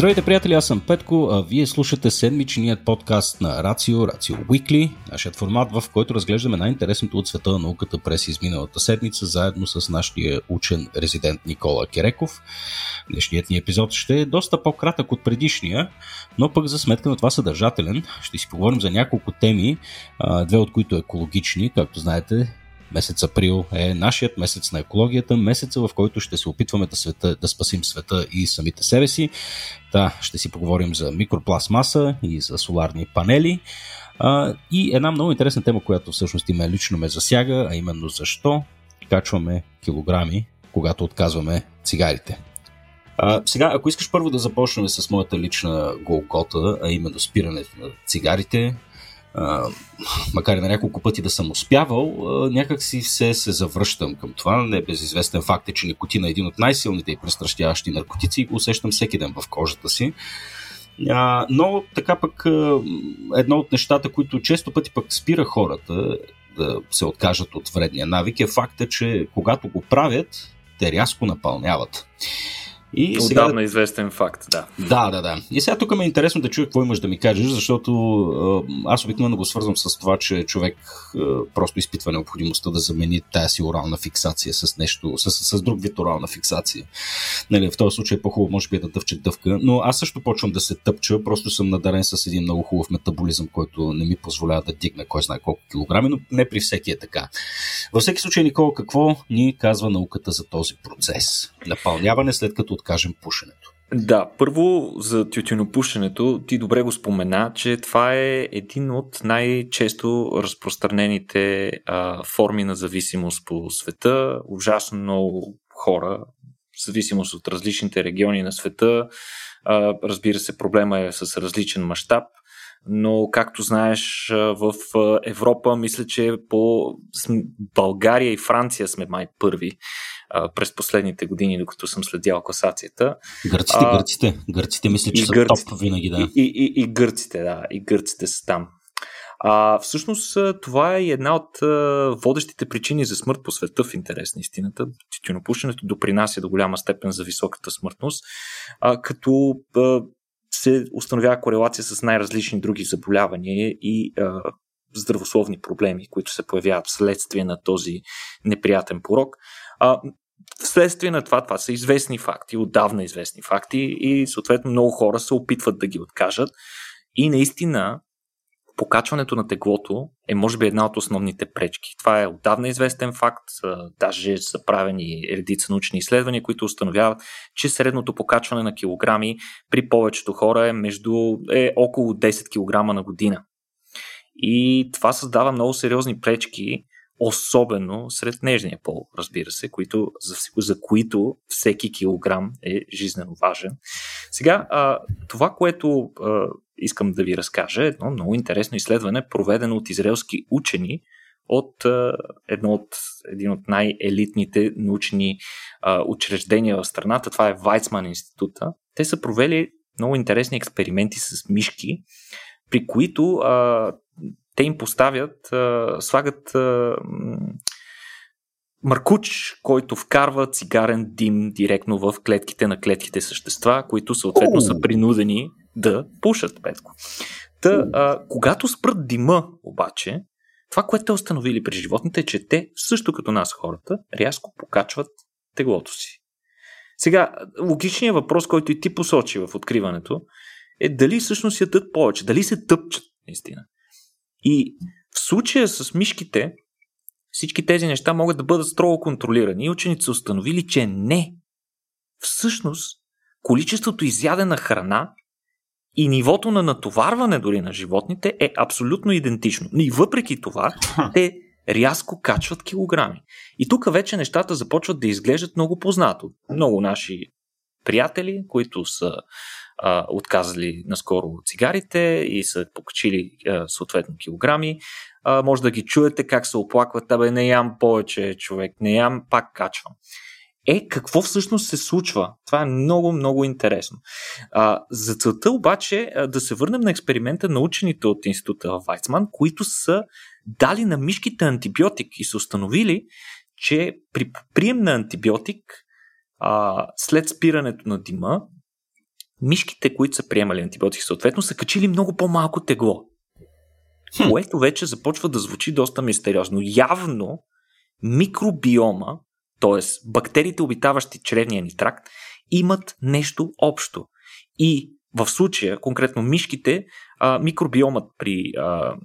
Здравейте, приятели, аз съм Петко, а вие слушате седмичният подкаст на Рацио, Рацио Weekly, нашият формат, в който разглеждаме най-интересното от света на науката през изминалата седмица, заедно с нашия учен резидент Никола Кереков. Днешният ни епизод ще е доста по-кратък от предишния, но пък за сметка на това съдържателен. Ще си поговорим за няколко теми, две от които екологични, както знаете, Месец април е нашият месец на екологията, месеца в който ще се опитваме да, света, да спасим света и самите себе си. Да, ще си поговорим за микропластмаса и за соларни панели. А, и една много интересна тема, която всъщност и ме лично ме засяга, а именно защо качваме килограми, когато отказваме цигарите. А, сега, ако искаш първо да започнем с моята лична голкота, а именно спирането на цигарите, макар и на няколко пъти да съм успявал, някак си все се завръщам към това. Не е безизвестен факт е, че никотина е един от най-силните и престращяващи наркотици и го усещам всеки ден в кожата си. А, но така пък едно от нещата, които често пъти пък спира хората да се откажат от вредния навик е факта, че когато го правят, те рязко напълняват. И Отдавна сега... известен факт, да. Да, да, да. И сега тук ме е интересно да чуя какво имаш да ми кажеш, защото аз обикновено го свързвам с това, че човек просто изпитва необходимостта да замени тази си орална фиксация с нещо, с, с, с друг вид орална фиксация. Нали, в този случай е по-хубаво, може би да тъпче дъвка, но аз също почвам да се тъпча, просто съм надарен с един много хубав метаболизъм, който не ми позволява да дигна кой знае колко килограми, но не при всеки е така. Във всеки случай, Никола, какво ни казва науката за този процес? Напълняване след като откажем пушенето? Да, първо за тютюнопушенето, ти добре го спомена, че това е един от най-често разпространените а, форми на зависимост по света. Ужасно много хора, в зависимост от различните региони на света. А, разбира се, проблема е с различен мащаб, но както знаеш, в Европа мисля, че по България и Франция сме май първи а, през последните години, докато съм следял класацията. Гърците, а, гърците. Гърците мисля, че са гърците, топ винаги, да. И, и, и, и гърците, да. И гърците са там. А, всъщност това е една от а, водещите причини за смърт по света в интерес на истината. Тютюнопушенето допринася до голяма степен за високата смъртност, а, като а, се установява корелация с най-различни други заболявания и а, здравословни проблеми, които се появяват вследствие на този неприятен порок. А, Вследствие на това, това са известни факти, отдавна известни факти и съответно много хора се опитват да ги откажат. И наистина покачването на теглото е може би една от основните пречки. Това е отдавна известен факт, даже са правени редица научни изследвания, които установяват, че средното покачване на килограми при повечето хора е между е около 10 кг на година. И това създава много сериозни пречки особено сред нежния пол, разбира се, които, за, за които всеки килограм е жизненно важен. Сега, а, това, което а, искам да ви разкажа, е едно много интересно изследване, проведено от израелски учени от, а, едно от един от най-елитните научни а, учреждения в страната. Това е Вайцман института. Те са провели много интересни експерименти с мишки, при които а, те им поставят, а, слагат а, маркуч, който вкарва цигарен дим директно в клетките на клетките същества, които съответно са принудени да пушат, Петко. Та, а, когато спрат дима, обаче, това, което те установили при животните е, че те, също като нас хората, рязко покачват теглото си. Сега, логичният въпрос, който и ти посочи в откриването, е дали всъщност ядат повече, дали се тъпчат, наистина. И в случая с мишките, всички тези неща могат да бъдат строго контролирани и учените са установили, че не. Всъщност, количеството изядена храна и нивото на натоварване дори на животните е абсолютно идентично. И въпреки това, те рязко качват килограми. И тук вече нещата започват да изглеждат много познато. Много наши приятели, които са а, отказали наскоро цигарите и са покачили а, съответно килограми. А, може да ги чуете как се оплакват, абе не ям повече човек, не ям, пак качвам. Е, какво всъщност се случва? Това е много, много интересно. А, за целта обаче да се върнем на експеримента на учените от института Вайцман, които са дали на мишките антибиотик и са установили, че при прием на антибиотик а, след спирането на дима мишките, които са приемали антибиотики, съответно, са качили много по-малко тегло. Хм. Което вече започва да звучи доста мистериозно. Явно микробиома, т.е. бактериите, обитаващи чревния ни тракт, имат нещо общо. И в случая, конкретно мишките, а, микробиомът при а,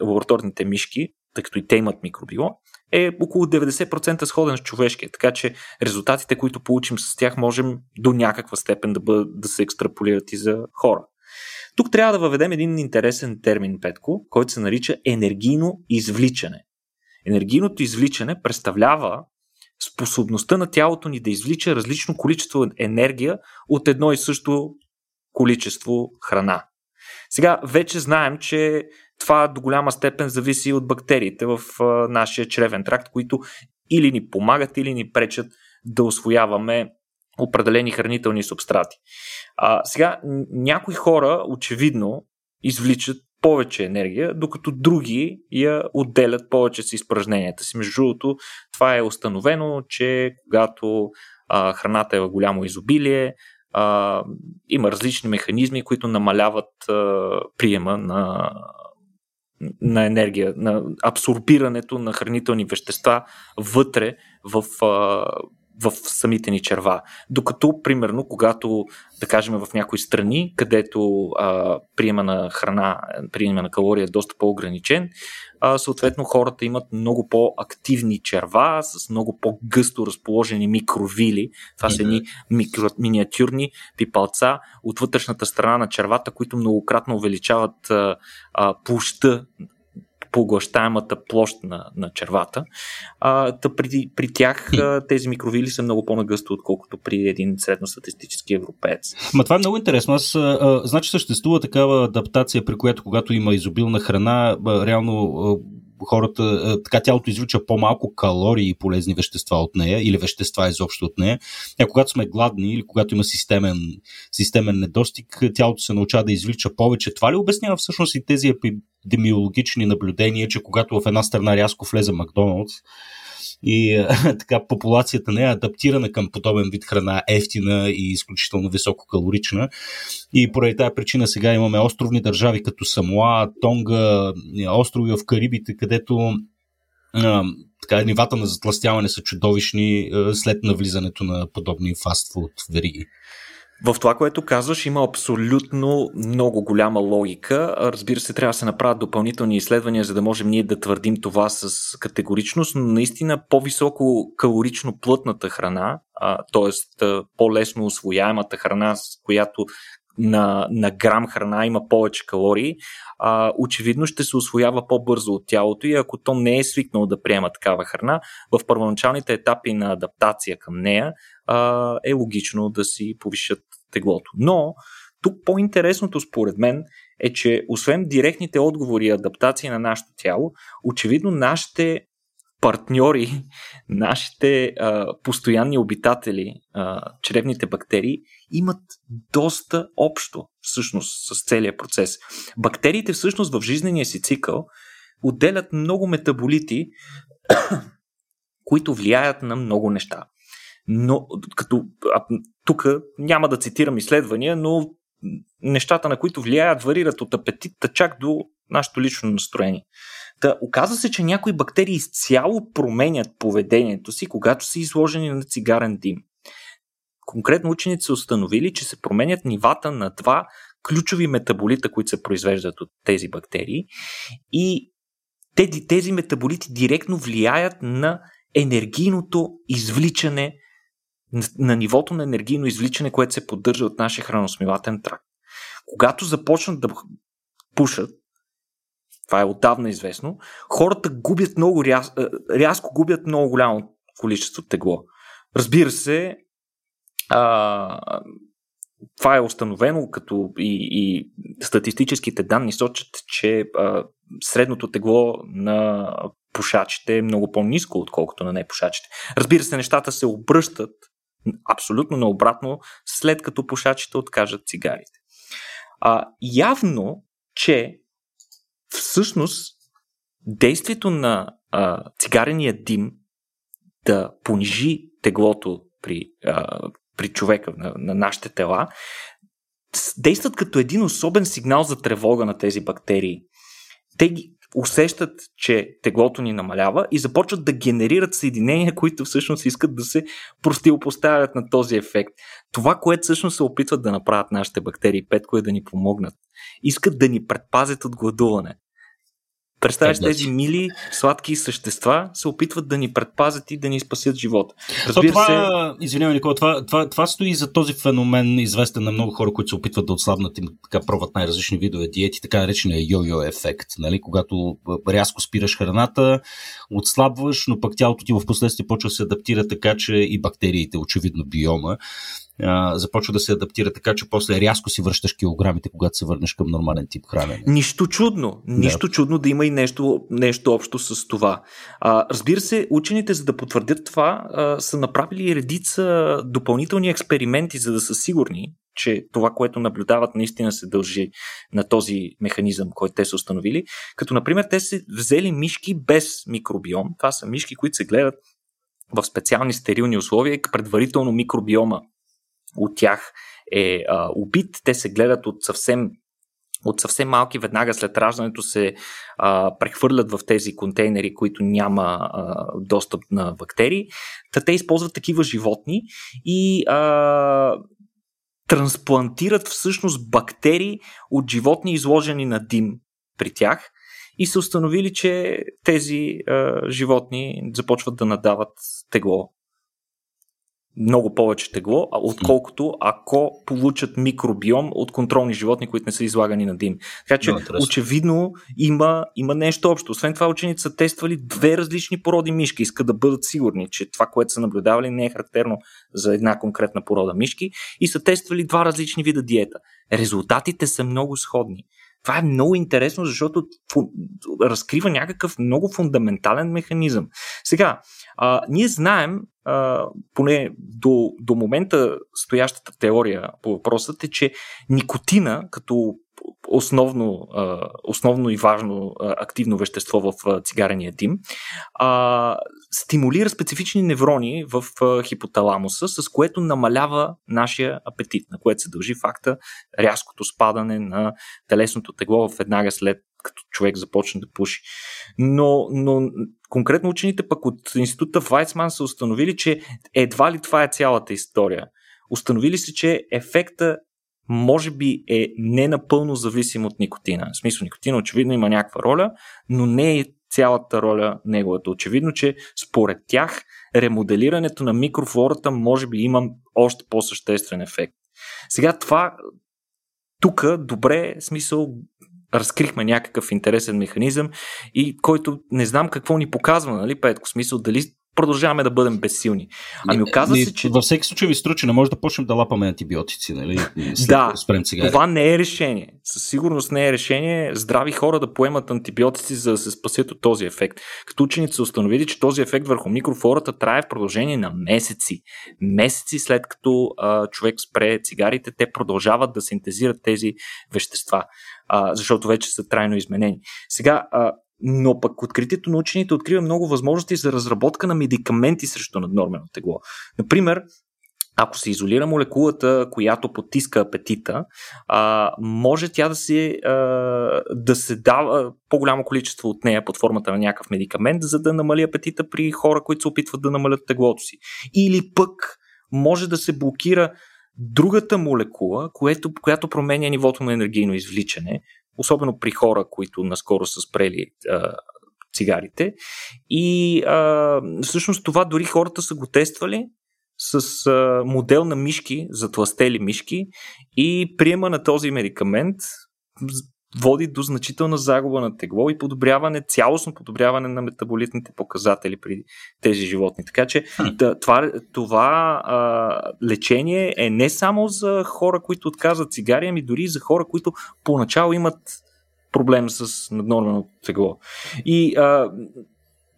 лабораторните мишки, тъй като и те имат микробиом, е около 90% сходен с човешкия. Така че резултатите, които получим с тях, можем до някаква степен да, бъд, да се екстраполират и за хора. Тук трябва да въведем един интересен термин, Петко, който се нарича енергийно извличане. Енергийното извличане представлява способността на тялото ни да извлича различно количество енергия от едно и също количество храна. Сега вече знаем, че това до голяма степен зависи от бактериите в нашия чревен тракт, които или ни помагат, или ни пречат да освояваме определени хранителни субстрати. А, сега, някои хора очевидно извличат повече енергия, докато други я отделят повече с изпражненията си. Между другото, това е установено, че когато а, храната е в голямо изобилие, а, има различни механизми, които намаляват а, приема на, на енергия, на абсорбирането на хранителни вещества вътре в, в самите ни черва. Докато, примерно, когато, да кажем, в някои страни, където а, приема на храна, приема на калория е доста по-ограничен, а, съответно хората имат много по-активни черва с много по-гъсто разположени микровили. Това са едни микро, миниатюрни пипалца от вътрешната страна на червата, които многократно увеличават а, а, площа поглъщаемата площ на, на червата. А, та при, при тях а, тези микровили са много по-нагъсто, отколкото при един средностатистически европеец. Ма това е много интересно. Аз, а, значи съществува такава адаптация, при която когато има изобилна храна, а, реално а, хората, така тялото извлича по-малко калории и полезни вещества от нея или вещества изобщо от нея. А когато сме гладни или когато има системен, системен недостиг, тялото се научава да извлича повече. Това ли обяснява всъщност и тези епидемиологични наблюдения, че когато в една страна рязко влезе Макдоналдс, и така популацията не е адаптирана към подобен вид храна, ефтина и изключително висококалорична. И поради тази причина сега имаме островни държави като Самоа, Тонга, острови в Карибите, където така, нивата на затластяване са чудовищни а, след навлизането на подобни фастфуд вериги. В това, което казваш, има абсолютно много голяма логика. Разбира се, трябва да се направят допълнителни изследвания, за да можем ние да твърдим това с категоричност, но наистина по-високо калорично плътната храна, т.е. по-лесно освояемата храна, с която на, на грам храна има повече калории, а, очевидно ще се освоява по-бързо от тялото и ако то не е свикнало да приема такава храна, в първоначалните етапи на адаптация към нея а, е логично да си повишат теглото. Но тук по-интересното според мен е, че освен директните отговори и адаптации на нашето тяло, очевидно нашите партньори, нашите а, постоянни обитатели, а, чревните бактерии, имат доста общо всъщност с целият процес. Бактериите всъщност в жизнения си цикъл отделят много метаболити, които влияят на много неща. Но като тук няма да цитирам изследвания, но нещата, на които влияят, варират от апетита чак до нашето лично настроение. Та, оказва се, че някои бактерии изцяло променят поведението си, когато са изложени на цигарен дим. Конкретно учените са установили, че се променят нивата на два ключови метаболита, които се произвеждат от тези бактерии и тези, метаболити директно влияят на енергийното извличане, на, нивото на енергийно извличане, което се поддържа от нашия храносмилателен тракт. Когато започнат да пушат, това е отдавна известно, хората губят много ряз, рязко губят много голямо количество тегло. Разбира се, а, това е установено, като и, и статистическите данни сочат, че а, средното тегло на пушачите е много по-низко, отколкото на непушачите. Разбира се, нещата се обръщат абсолютно наобратно, след като пушачите откажат цигарите. А, явно, че всъщност действието на а, цигарения дим да понижи теглото при, а, при човека, на, на нашите тела, действат като един особен сигнал за тревога на тези бактерии. Те ги усещат, че теглото ни намалява и започват да генерират съединения, които всъщност искат да се противопоставят на този ефект. Това, което всъщност се опитват да направят нашите бактерии, петко е да ни помогнат. Искат да ни предпазят от гладуване. Представяш, тези мили, сладки същества се опитват да ни предпазят и да ни спасят живота. Разбира това, се... Извинявай, Никола, това, това, това стои за този феномен, известен на много хора, които се опитват да отслабнат и така пробват най-различни видове диети, така наречения йо-йо ефект. Нали? Когато рязко спираш храната, отслабваш, но пък тялото ти в последствие почва да се адаптира така, че и бактериите, очевидно биома, а, започва да се адаптира така, че после рязко си връщаш килограмите, когато се върнеш към нормален тип хранене. Нищо чудно. Нищо да. чудно да има и нещо, нещо общо с това. А, разбира се, учените, за да потвърдят това, а, са направили редица допълнителни експерименти, за да са сигурни, че това, което наблюдават, наистина се дължи на този механизъм, който те са установили. Като, например, те са взели мишки без микробиом. Това са мишки, които се гледат в специални стерилни условия, предварително микробиома от тях е а, убит. Те се гледат от съвсем от съвсем малки, веднага след раждането се а, прехвърлят в тези контейнери, които няма а, достъп на бактерии. Та те използват такива животни и а, трансплантират всъщност бактерии от животни, изложени на дим при тях. И са установили, че тези а, животни започват да надават тегло много повече тегло, отколкото ако получат микробиом от контролни животни, които не са излагани на дим. Така че, очевидно, има, има нещо общо. Освен това, ученици са тествали две различни породи мишки. Искат да бъдат сигурни, че това, което са наблюдавали, не е характерно за една конкретна порода мишки. И са тествали два различни вида диета. Резултатите са много сходни. Това е много интересно, защото разкрива някакъв много фундаментален механизъм. Сега, а, ние знаем, а, поне до, до момента стоящата теория по въпросът е, че никотина като основно, основно и важно активно вещество в цигарения дим, стимулира специфични неврони в хипоталамуса, с което намалява нашия апетит, на което се дължи факта рязкото спадане на телесното тегло веднага след като човек започне да пуши. Но, но конкретно учените пък от института Вайцман са установили, че едва ли това е цялата история. Установили се, че ефекта може би е не напълно зависим от никотина. В смисъл, никотина очевидно има някаква роля, но не е цялата роля неговата. Очевидно, че според тях ремоделирането на микрофлората може би има още по-съществен ефект. Сега това тук добре, смисъл, разкрихме някакъв интересен механизъм и който не знам какво ни показва, нали, Петко, смисъл дали продължаваме да бъдем безсилни. Ами оказва се, че... Във всеки случай ви струва, че не може да почнем да лапаме антибиотици, нали? да, това не е решение. Със сигурност не е решение здрави хора да поемат антибиотици, за да се спасят от този ефект. Като ученици са установили, че този ефект върху микрофлората трае в продължение на месеци. Месеци след като а, човек спре цигарите, те продължават да синтезират тези вещества, а, защото вече са трайно изменени. Сега, а, но пък откритието на учените открива много възможности за разработка на медикаменти срещу наднормено тегло. Например, ако се изолира молекулата, която потиска апетита, а, може тя да се, а, да се дава по-голямо количество от нея под формата на някакъв медикамент, за да намали апетита при хора, които се опитват да намалят теглото си. Или пък може да се блокира другата молекула, което, която променя нивото на енергийно извличане, особено при хора, които наскоро са спрели а, цигарите. И а, всъщност това дори хората са го тествали с а, модел на мишки, затластели мишки и приема на този медикамент води до значителна загуба на тегло и подобряване, цялостно подобряване на метаболитните показатели при тези животни. Така че това, това а, лечение е не само за хора, които отказват цигари, ами дори и за хора, които поначало имат проблем с наднормено тегло. И а,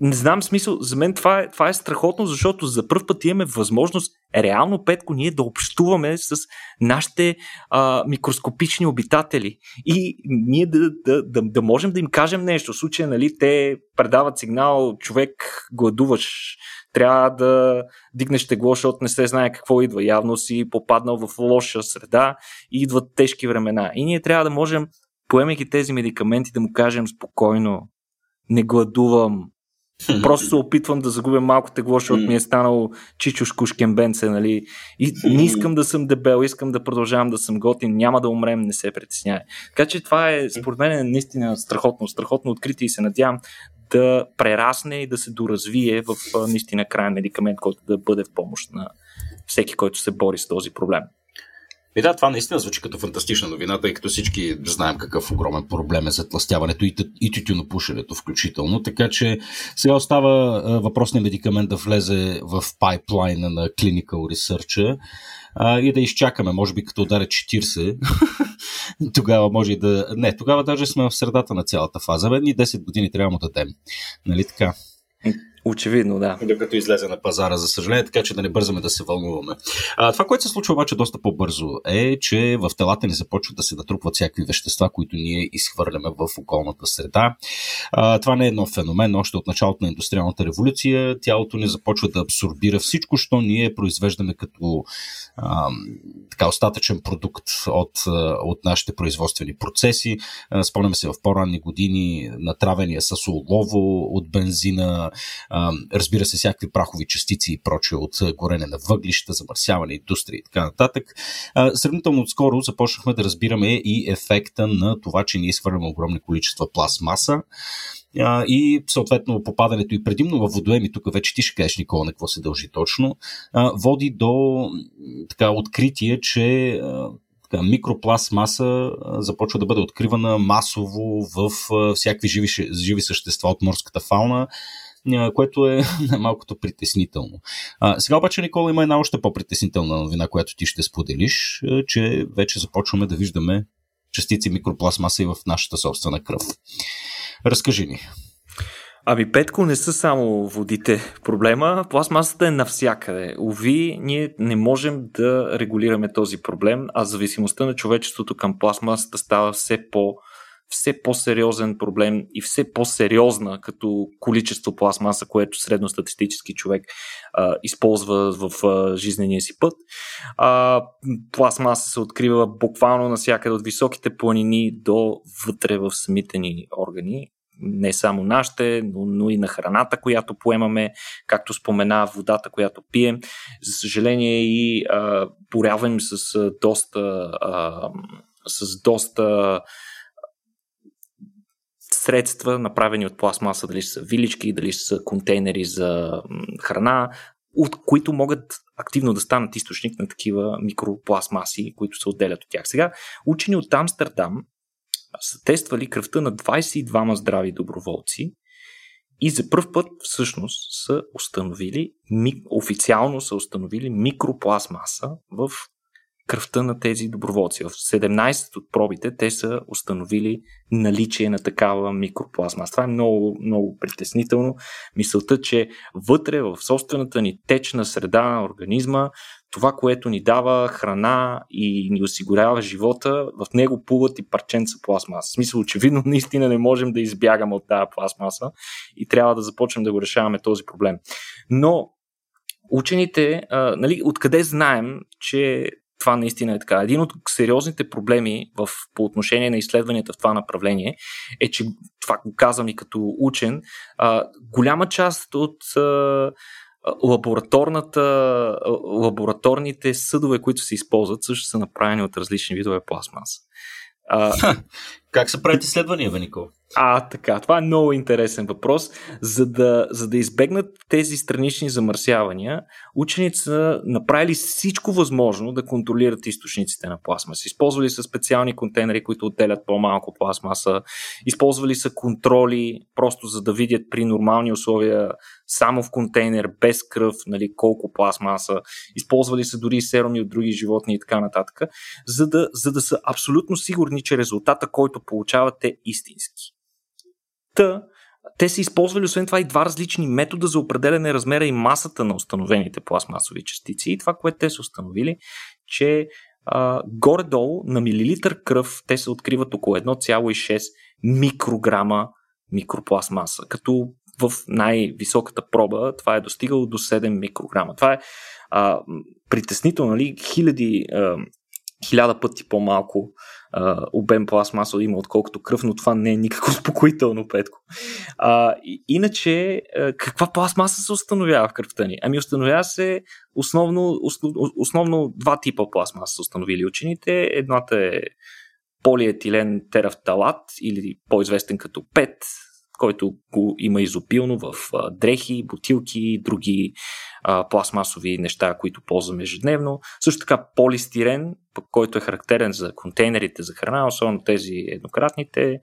не знам смисъл, за мен това е, това е страхотно, защото за първ път имаме възможност реално, Петко, ние да общуваме с нашите а, микроскопични обитатели и ние да, да, да, да можем да им кажем нещо. В случая, нали, те предават сигнал, човек, гладуваш, трябва да дигнеш тегло, защото не се знае какво идва. Явно си попаднал в лоша среда и идват тежки времена. И ние трябва да можем, поемайки тези медикаменти, да му кажем спокойно, не гладувам, Просто се опитвам да загубя малко тегло, защото ми е станало чичо шкушкенбенце, нали? И не искам да съм дебел, искам да продължавам да съм готин, няма да умрем, не се притеснявай. Така че това е, според мен, наистина страхотно, страхотно откритие и се надявам да прерасне и да се доразвие в наистина крайен медикамент, който да бъде в помощ на всеки, който се бори с този проблем. И да, това наистина звучи като фантастична новина, тъй като всички знаем какъв огромен проблем е затластяването и, и тютюнопушенето включително. Така че сега остава въпросният медикамент да влезе в пайплайна на Clinical Research и да изчакаме, може би като ударя 40, тогава може и да... Не, тогава даже сме в средата на цялата фаза. Бе, ни 10 години трябва да дадем. Нали така? Очевидно, да. Докато излезе на пазара, за съжаление, така че да не бързаме да се вълнуваме. А, това, което се случва обаче доста по-бързо е, че в телата ни започват да се натрупват всякакви вещества, които ние изхвърляме в околната среда. А, това не е нов феномен. Още от началото на индустриалната революция тялото ни започва да абсорбира всичко, що ние произвеждаме като а, така, остатъчен продукт от, от нашите производствени процеси. Спомняме се в по-ранни години натравения с олово от бензина, разбира се, всякакви прахови частици и прочее от горене на въглища, замърсяване, индустрия и така нататък. Сравнително скоро започнахме да разбираме и ефекта на това, че ние изхвърляме огромни количества пластмаса и съответно попадането и предимно в водоеми, тук вече ти ще кажеш Никола на какво се дължи точно, води до така откритие, че микропластмаса започва да бъде откривана масово в всякакви живи, живи същества от морската фауна, което е малкото притеснително. А, сега обаче, Никола, има една още по-притеснителна новина, която ти ще споделиш, че вече започваме да виждаме частици микропластмаса и в нашата собствена кръв. Разкажи ни. Ами, Петко, не са само водите проблема. Пластмасата е навсякъде. Ови, ние не можем да регулираме този проблем, а зависимостта на човечеството към пластмасата става все по- все по-сериозен проблем и все по-сериозна като количество пластмаса, което средностатистически човек а, използва в а, жизнения си път. А, пластмаса се открива буквално навсякъде от високите планини до вътре в самите ни органи не само нашите, но, но и на храната, която поемаме, както спомена, водата, която пием. За съжаление и а, порявам с доста а, с доста средства, направени от пластмаса, дали са вилички, дали са контейнери за храна, от които могат активно да станат източник на такива микропластмаси, които се отделят от тях. Сега, учени от Амстердам са тествали кръвта на 22 здрави доброволци и за първ път всъщност са установили, официално са установили микропластмаса в кръвта на тези доброволци. В 17 от пробите те са установили наличие на такава микроплазма. Това е много, много притеснително. Мисълта, че вътре в собствената ни течна среда на организма, това, което ни дава храна и ни осигурява живота, в него плуват и парченца пластмаса. В смисъл, очевидно, наистина не можем да избягаме от тази пластмаса и трябва да започнем да го решаваме този проблем. Но учените, а, нали, откъде знаем, че това наистина е така. Един от сериозните проблеми в, по отношение на изследванията в това направление е, че това го казвам и като учен, а, голяма част от а, лабораторната, лабораторните съдове, които се използват, също са направени от различни видове пластмаса. А, как се правят изследвания, Веникол? А, така. Това е много интересен въпрос. За да, за да избегнат тези странични замърсявания, учените са направили всичко възможно да контролират източниците на пластмаса. Използвали са специални контейнери, които отделят по-малко пластмаса. Използвали са контроли, просто за да видят при нормални условия само в контейнер, без кръв, нали, колко пластмаса. Използвали са дори серуми от други животни и така нататък, за да, за да са абсолютно сигурни, че резултата, който получават е истински. Та, те са използвали освен това и два различни метода за определене размера и масата на установените пластмасови частици. И това, което те са установили, че а, горе-долу на милилитър кръв те се откриват около 1,6 микрограма микропластмаса, като в най-високата проба това е достигало до 7 микрограма. Това е а, притеснително, нали? Хиляди, а, хиляда пъти по-малко а, обем пластмаса има, отколкото кръв, но това не е никакво успокоително, Петко. А, иначе, а, каква пластмаса се установява в кръвта ни? Ами установява се основно, основ, основно два типа пластмаса са установили учените. Едната е полиетилен терафталат или по-известен като ПЕТ, който го има изопилно в дрехи, бутилки и други а, пластмасови неща, които ползваме ежедневно. Също така полистирен, който е характерен за контейнерите за храна, особено тези еднократните.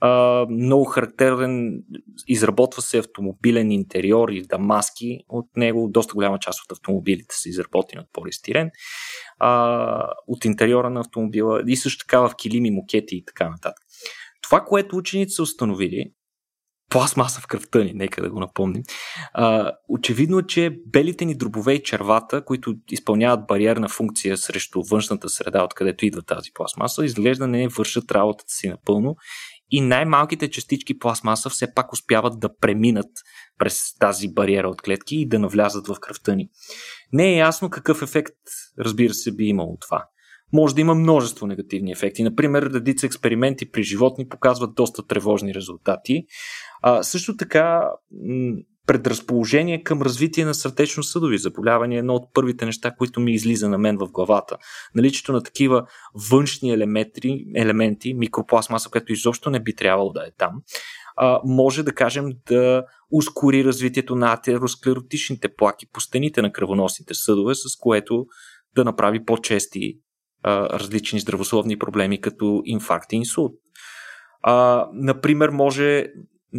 А, много характерен, изработва се автомобилен интериор и дамаски от него. Доста голяма част от автомобилите са изработени от полистирен. А, от интериора на автомобила и също така в килими, мукети и така нататък. Това, което учените са установили, пластмаса в кръвта ни, нека да го напомним. А, очевидно е, че белите ни дробове и червата, които изпълняват бариерна функция срещу външната среда, откъдето идва тази пластмаса, изглежда не вършат работата си напълно и най-малките частички пластмаса все пак успяват да преминат през тази бариера от клетки и да навлязат в кръвта ни. Не е ясно какъв ефект, разбира се, би имало това може да има множество негативни ефекти. Например, редица експерименти при животни показват доста тревожни резултати. А, също така, предразположение към развитие на сърдечно-съдови заболявания е едно от първите неща, които ми излиза на мен в главата. Наличието на такива външни елементи, елементи микропластмаса, което изобщо не би трябвало да е там, а, може да кажем да ускори развитието на атеросклеротичните плаки по стените на кръвоносните съдове, с което да направи по-чести различни здравословни проблеми, като инфаркт и инсулт. А, например, може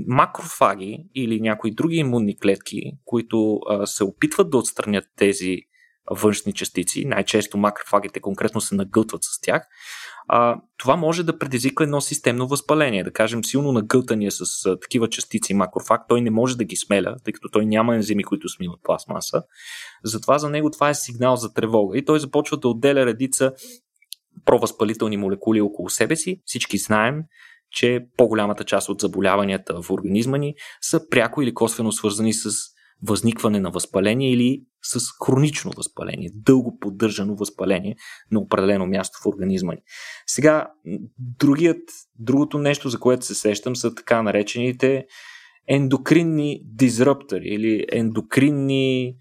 макрофаги или някои други имунни клетки, които а, се опитват да отстранят тези външни частици, най-често макрофагите конкретно се нагълтват с тях, а, това може да предизвика едно системно възпаление. Да кажем, силно нагълтания с а, такива частици макрофаг, той не може да ги смеля, тъй като той няма ензими, които смиват пластмаса. Затова за него това е сигнал за тревога. И той започва да отделя редица провъзпалителни молекули около себе си. Всички знаем, че по-голямата част от заболяванията в организма ни са пряко или косвено свързани с възникване на възпаление или с хронично възпаление, дълго поддържано възпаление на определено място в организма ни. Сега, другият, другото нещо, за което се сещам, са така наречените ендокринни дизруптори или ендокринни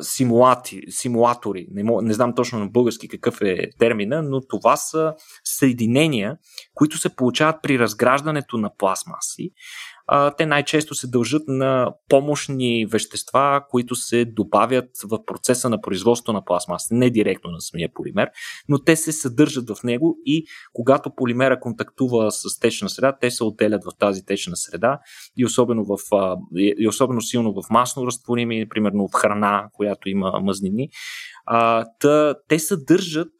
симулати, симулатори. Не, не знам точно на български какъв е термина, но това са съединения, които се получават при разграждането на пластмаси, а, те най-често се дължат на помощни вещества, които се добавят в процеса на производство на пластмаса, не директно на самия полимер, но те се съдържат в него и когато полимера контактува с течна среда, те се отделят в тази течна среда и особено, в, и особено силно в масно разтворими, примерно в храна, която има мъзнини. А, та, те съдържат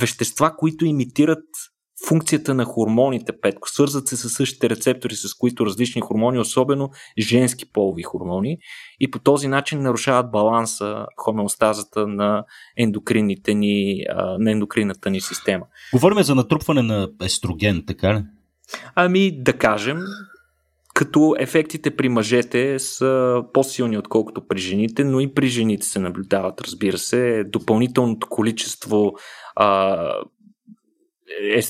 вещества, които имитират функцията на хормоните, Петко, свързват се с същите рецептори, с които различни хормони, особено женски полови хормони, и по този начин нарушават баланса, хомеостазата на ендокринните ни, на ендокринната ни система. Говорим за натрупване на естроген, така ли? Ами, да кажем, като ефектите при мъжете са по-силни, отколкото при жените, но и при жените се наблюдават, разбира се, допълнителното количество а, е,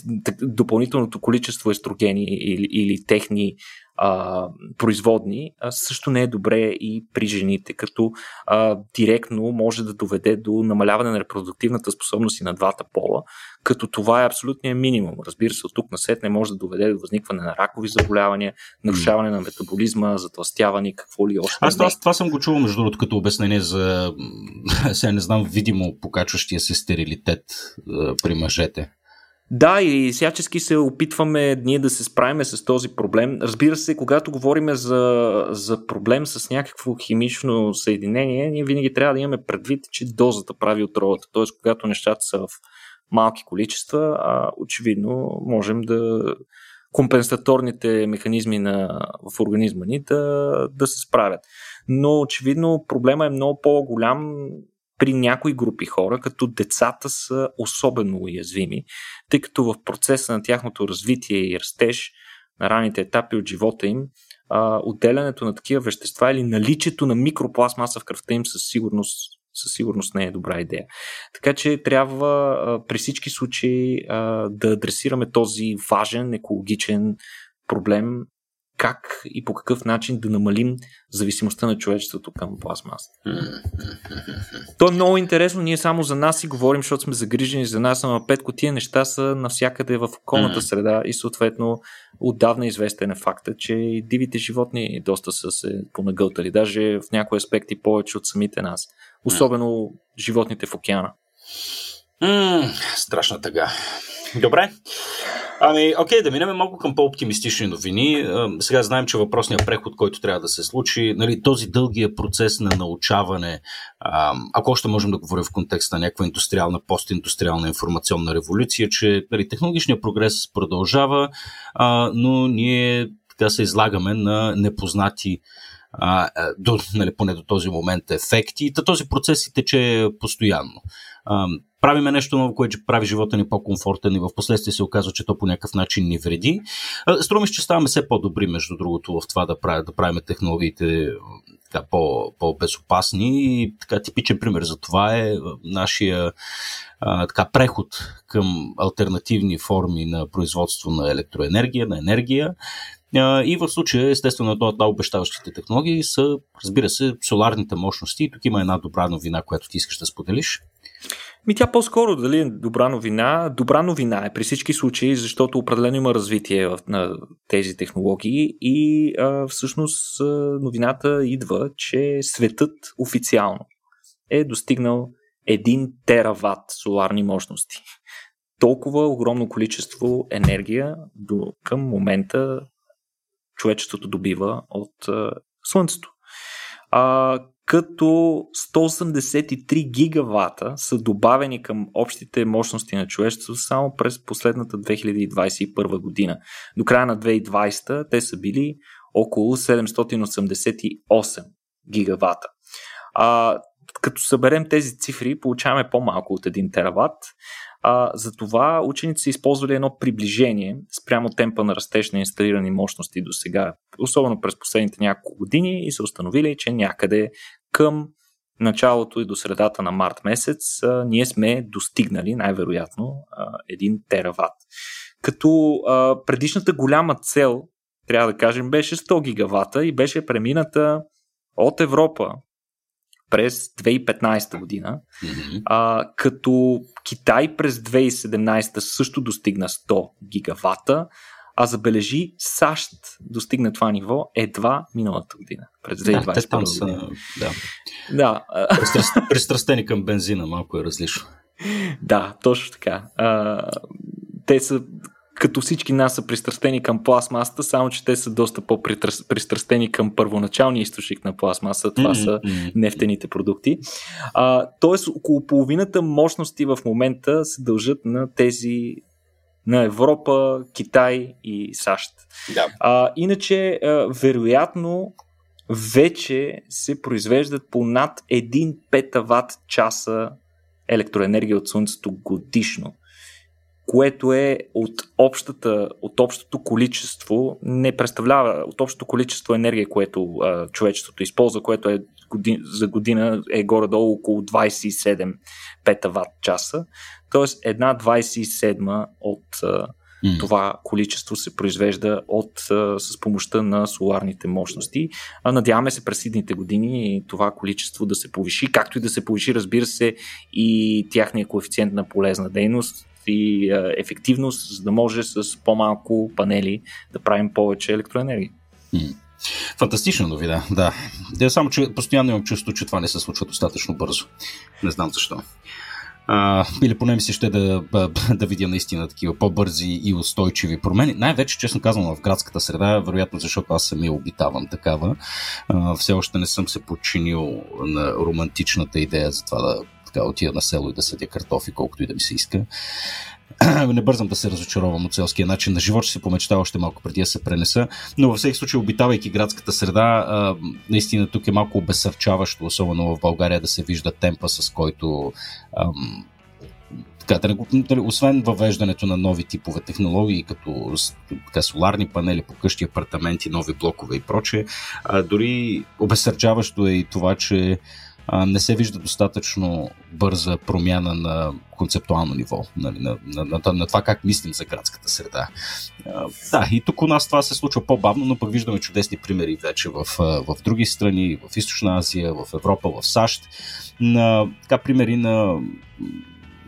допълнителното количество естрогени или, или техни а, производни а, също не е добре и при жените, като а, директно може да доведе до намаляване на репродуктивната способност и на двата пола, като това е абсолютният минимум. Разбира се, от тук на след не може да доведе до възникване на ракови заболявания, нарушаване на метаболизма, затластяване, какво ли още. Аз това, това съм го чувал, между другото, като обяснение за, сега не знам, видимо покачващия се стерилитет при мъжете. Да, и всячески се опитваме ние да се справим с този проблем. Разбира се, когато говорим за, за проблем с някакво химично съединение, ние винаги трябва да имаме предвид, че дозата прави отровата. Т.е. когато нещата са в малки количества, а, очевидно можем да компенсаторните механизми на, в организма ни да, да се справят. Но очевидно проблема е много по-голям при някои групи хора, като децата са особено уязвими, тъй като в процеса на тяхното развитие и растеж на ранните етапи от живота им, отделянето на такива вещества или наличието на микропластмаса в кръвта им със сигурност със сигурност не е добра идея. Така че трябва а, при всички случаи а, да адресираме този важен екологичен проблем как и по какъв начин да намалим зависимостта на човечеството към пластмаса. То е много интересно. Ние само за нас си говорим, защото сме загрижени за нас, ама петко тия неща са навсякъде в околната среда и съответно отдавна известен е факта, че и дивите животни доста са се понагълтали. Даже в някои аспекти повече от самите нас. Особено животните в океана. М- страшна тъга. Добре. Ами, окей, да минем малко към по-оптимистични новини. Сега знаем, че въпросният преход, който трябва да се случи, нали, този дългия процес на научаване, ако още можем да говорим в контекста на някаква индустриална, постиндустриална информационна революция, че нали, технологичният прогрес продължава, но ние така се излагаме на непознати а, до, нали, поне до този момент ефекти. И този процес си тече постоянно. А, правиме нещо ново, което прави живота ни по-комфортен и в последствие се оказва, че то по някакъв начин ни вреди. Струми, че ставаме все по-добри, между другото, в това да, правим, да правим технологиите така, по, по-безопасни. И така типичен пример за това е нашия а, така, преход към альтернативни форми на производство на електроенергия, на енергия. И в случая, естествено, една от обещаващите технологии са, разбира се, соларните мощности. Тук има една добра новина, която ти искаш да споделиш. Ми тя по-скоро дали е добра новина. Добра новина е при всички случаи, защото определено има развитие в, на тези технологии и а, всъщност новината идва, че светът официално е достигнал 1 тераватт соларни мощности. Толкова огромно количество енергия до към момента човечеството добива от а, Слънцето. А, като 183 гигавата са добавени към общите мощности на човечеството само през последната 2021 година. До края на 2020 те са били около 788 гигавата. А, като съберем тези цифри, получаваме по-малко от 1 тераватт. А, затова учените са използвали едно приближение спрямо темпа на растеж на инсталирани мощности до сега, особено през последните няколко години и са установили, че някъде към началото и до средата на март месец а, ние сме достигнали най-вероятно а, 1 тераватт. Като а, предишната голяма цел, трябва да кажем, беше 100 гигавата и беше премината от Европа през 2015 година, mm-hmm. а, като Китай през 2017 също достигна 100 гигавата, а забележи САЩ достигна това ниво едва миналата година, през 2020 да, те там са, да. да. Пристрастени към бензина, малко е различно. Да, точно така. А, те са като всички нас са пристрастени към пластмасата, само че те са доста по-пристрастени към първоначалния източник на пластмаса. Това mm-hmm. са нефтените продукти. А, тоест, около половината мощности в момента се дължат на тези на Европа, Китай и САЩ. Да. А, иначе, а, вероятно, вече се произвеждат по над 1 петаватт часа електроенергия от Слънцето годишно което е от, общата, от общото количество, не представлява от общото количество енергия, което а, човечеството използва, което е годин, за година е горе-долу около 27 петаватт часа. Тоест една 27 от а, Mm. Това количество се произвежда от, а, с помощта на соларните мощности. А надяваме се през следните години това количество да се повиши, както и да се повиши, разбира се, и тяхния коефициент на полезна дейност, и а, ефективност, за да може с по-малко панели да правим повече електроенергия. Фантастична новина, да. Да, само, че постоянно имам чувство, че това не се случва достатъчно бързо. Не знам защо. А, или поне ми се ще да, да, видя наистина такива по-бързи и устойчиви промени. Най-вече, честно казвам, в градската среда, вероятно защото аз самия обитавам такава. А, все още не съм се подчинил на романтичната идея за това да така отида на село и да съдя картофи, колкото и да ми се иска. не бързам да се разочаровам от селския начин на живот, ще се помечта още малко преди да се пренеса, но във всеки случай, обитавайки градската среда, наистина тук е малко обесърчаващо, особено в България, да се вижда темпа, с който така, да не, нали, освен въвеждането на нови типове технологии, като така, соларни панели по къщи, апартаменти, нови блокове и прочее, дори обесърчаващо е и това, че не се вижда достатъчно бърза промяна на концептуално ниво, нали, на, на, на, на това как мислим за градската среда. Да, и тук у нас това се случва по-бавно, но пък виждаме чудесни примери вече в, в други страни, в Източна Азия, в Европа, в САЩ, на така, примери на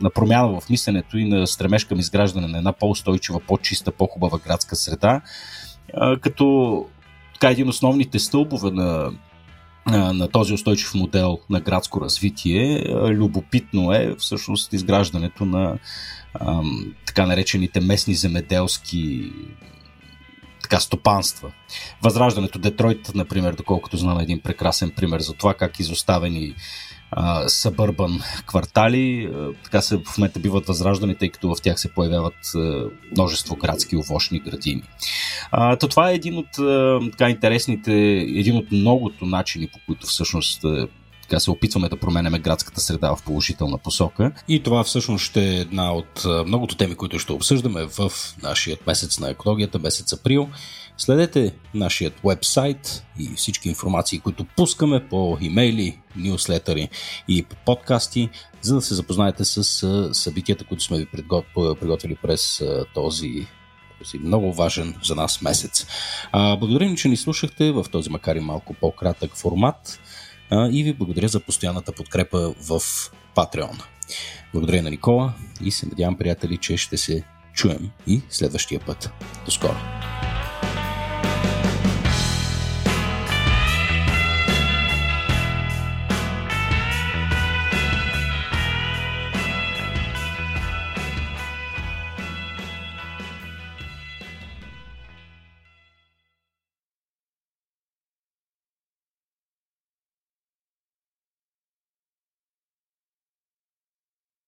на промяна в мисленето и на стремеж към изграждане на една по-устойчива, по-чиста, по-хубава градска среда, като така един основните стълбове на, на този устойчив модел на градско развитие, любопитно е всъщност изграждането на така наречените местни земеделски така, стопанства. Възраждането Детройт, например, доколкото знам един прекрасен пример за това как изоставени събърбан квартали. Така се в момента биват възраждани, тъй като в тях се появяват множество градски овощни градини. А, то това е един от така интересните, един от многото начини, по които всъщност така се опитваме да променяме градската среда в положителна посока. И това всъщност ще е една от многото теми, които ще обсъждаме в нашия месец на екологията, месец април. Следете нашият вебсайт и всички информации, които пускаме по имейли, нюслетъри и по подкасти, за да се запознаете с събитията, които сме ви приготвили през този този много важен за нас месец. Благодарим, че ни слушахте в този макар и малко по-кратък формат и ви благодаря за постоянната подкрепа в Patreon. Благодаря на Никола и се надявам, приятели, че ще се чуем и следващия път. До скоро!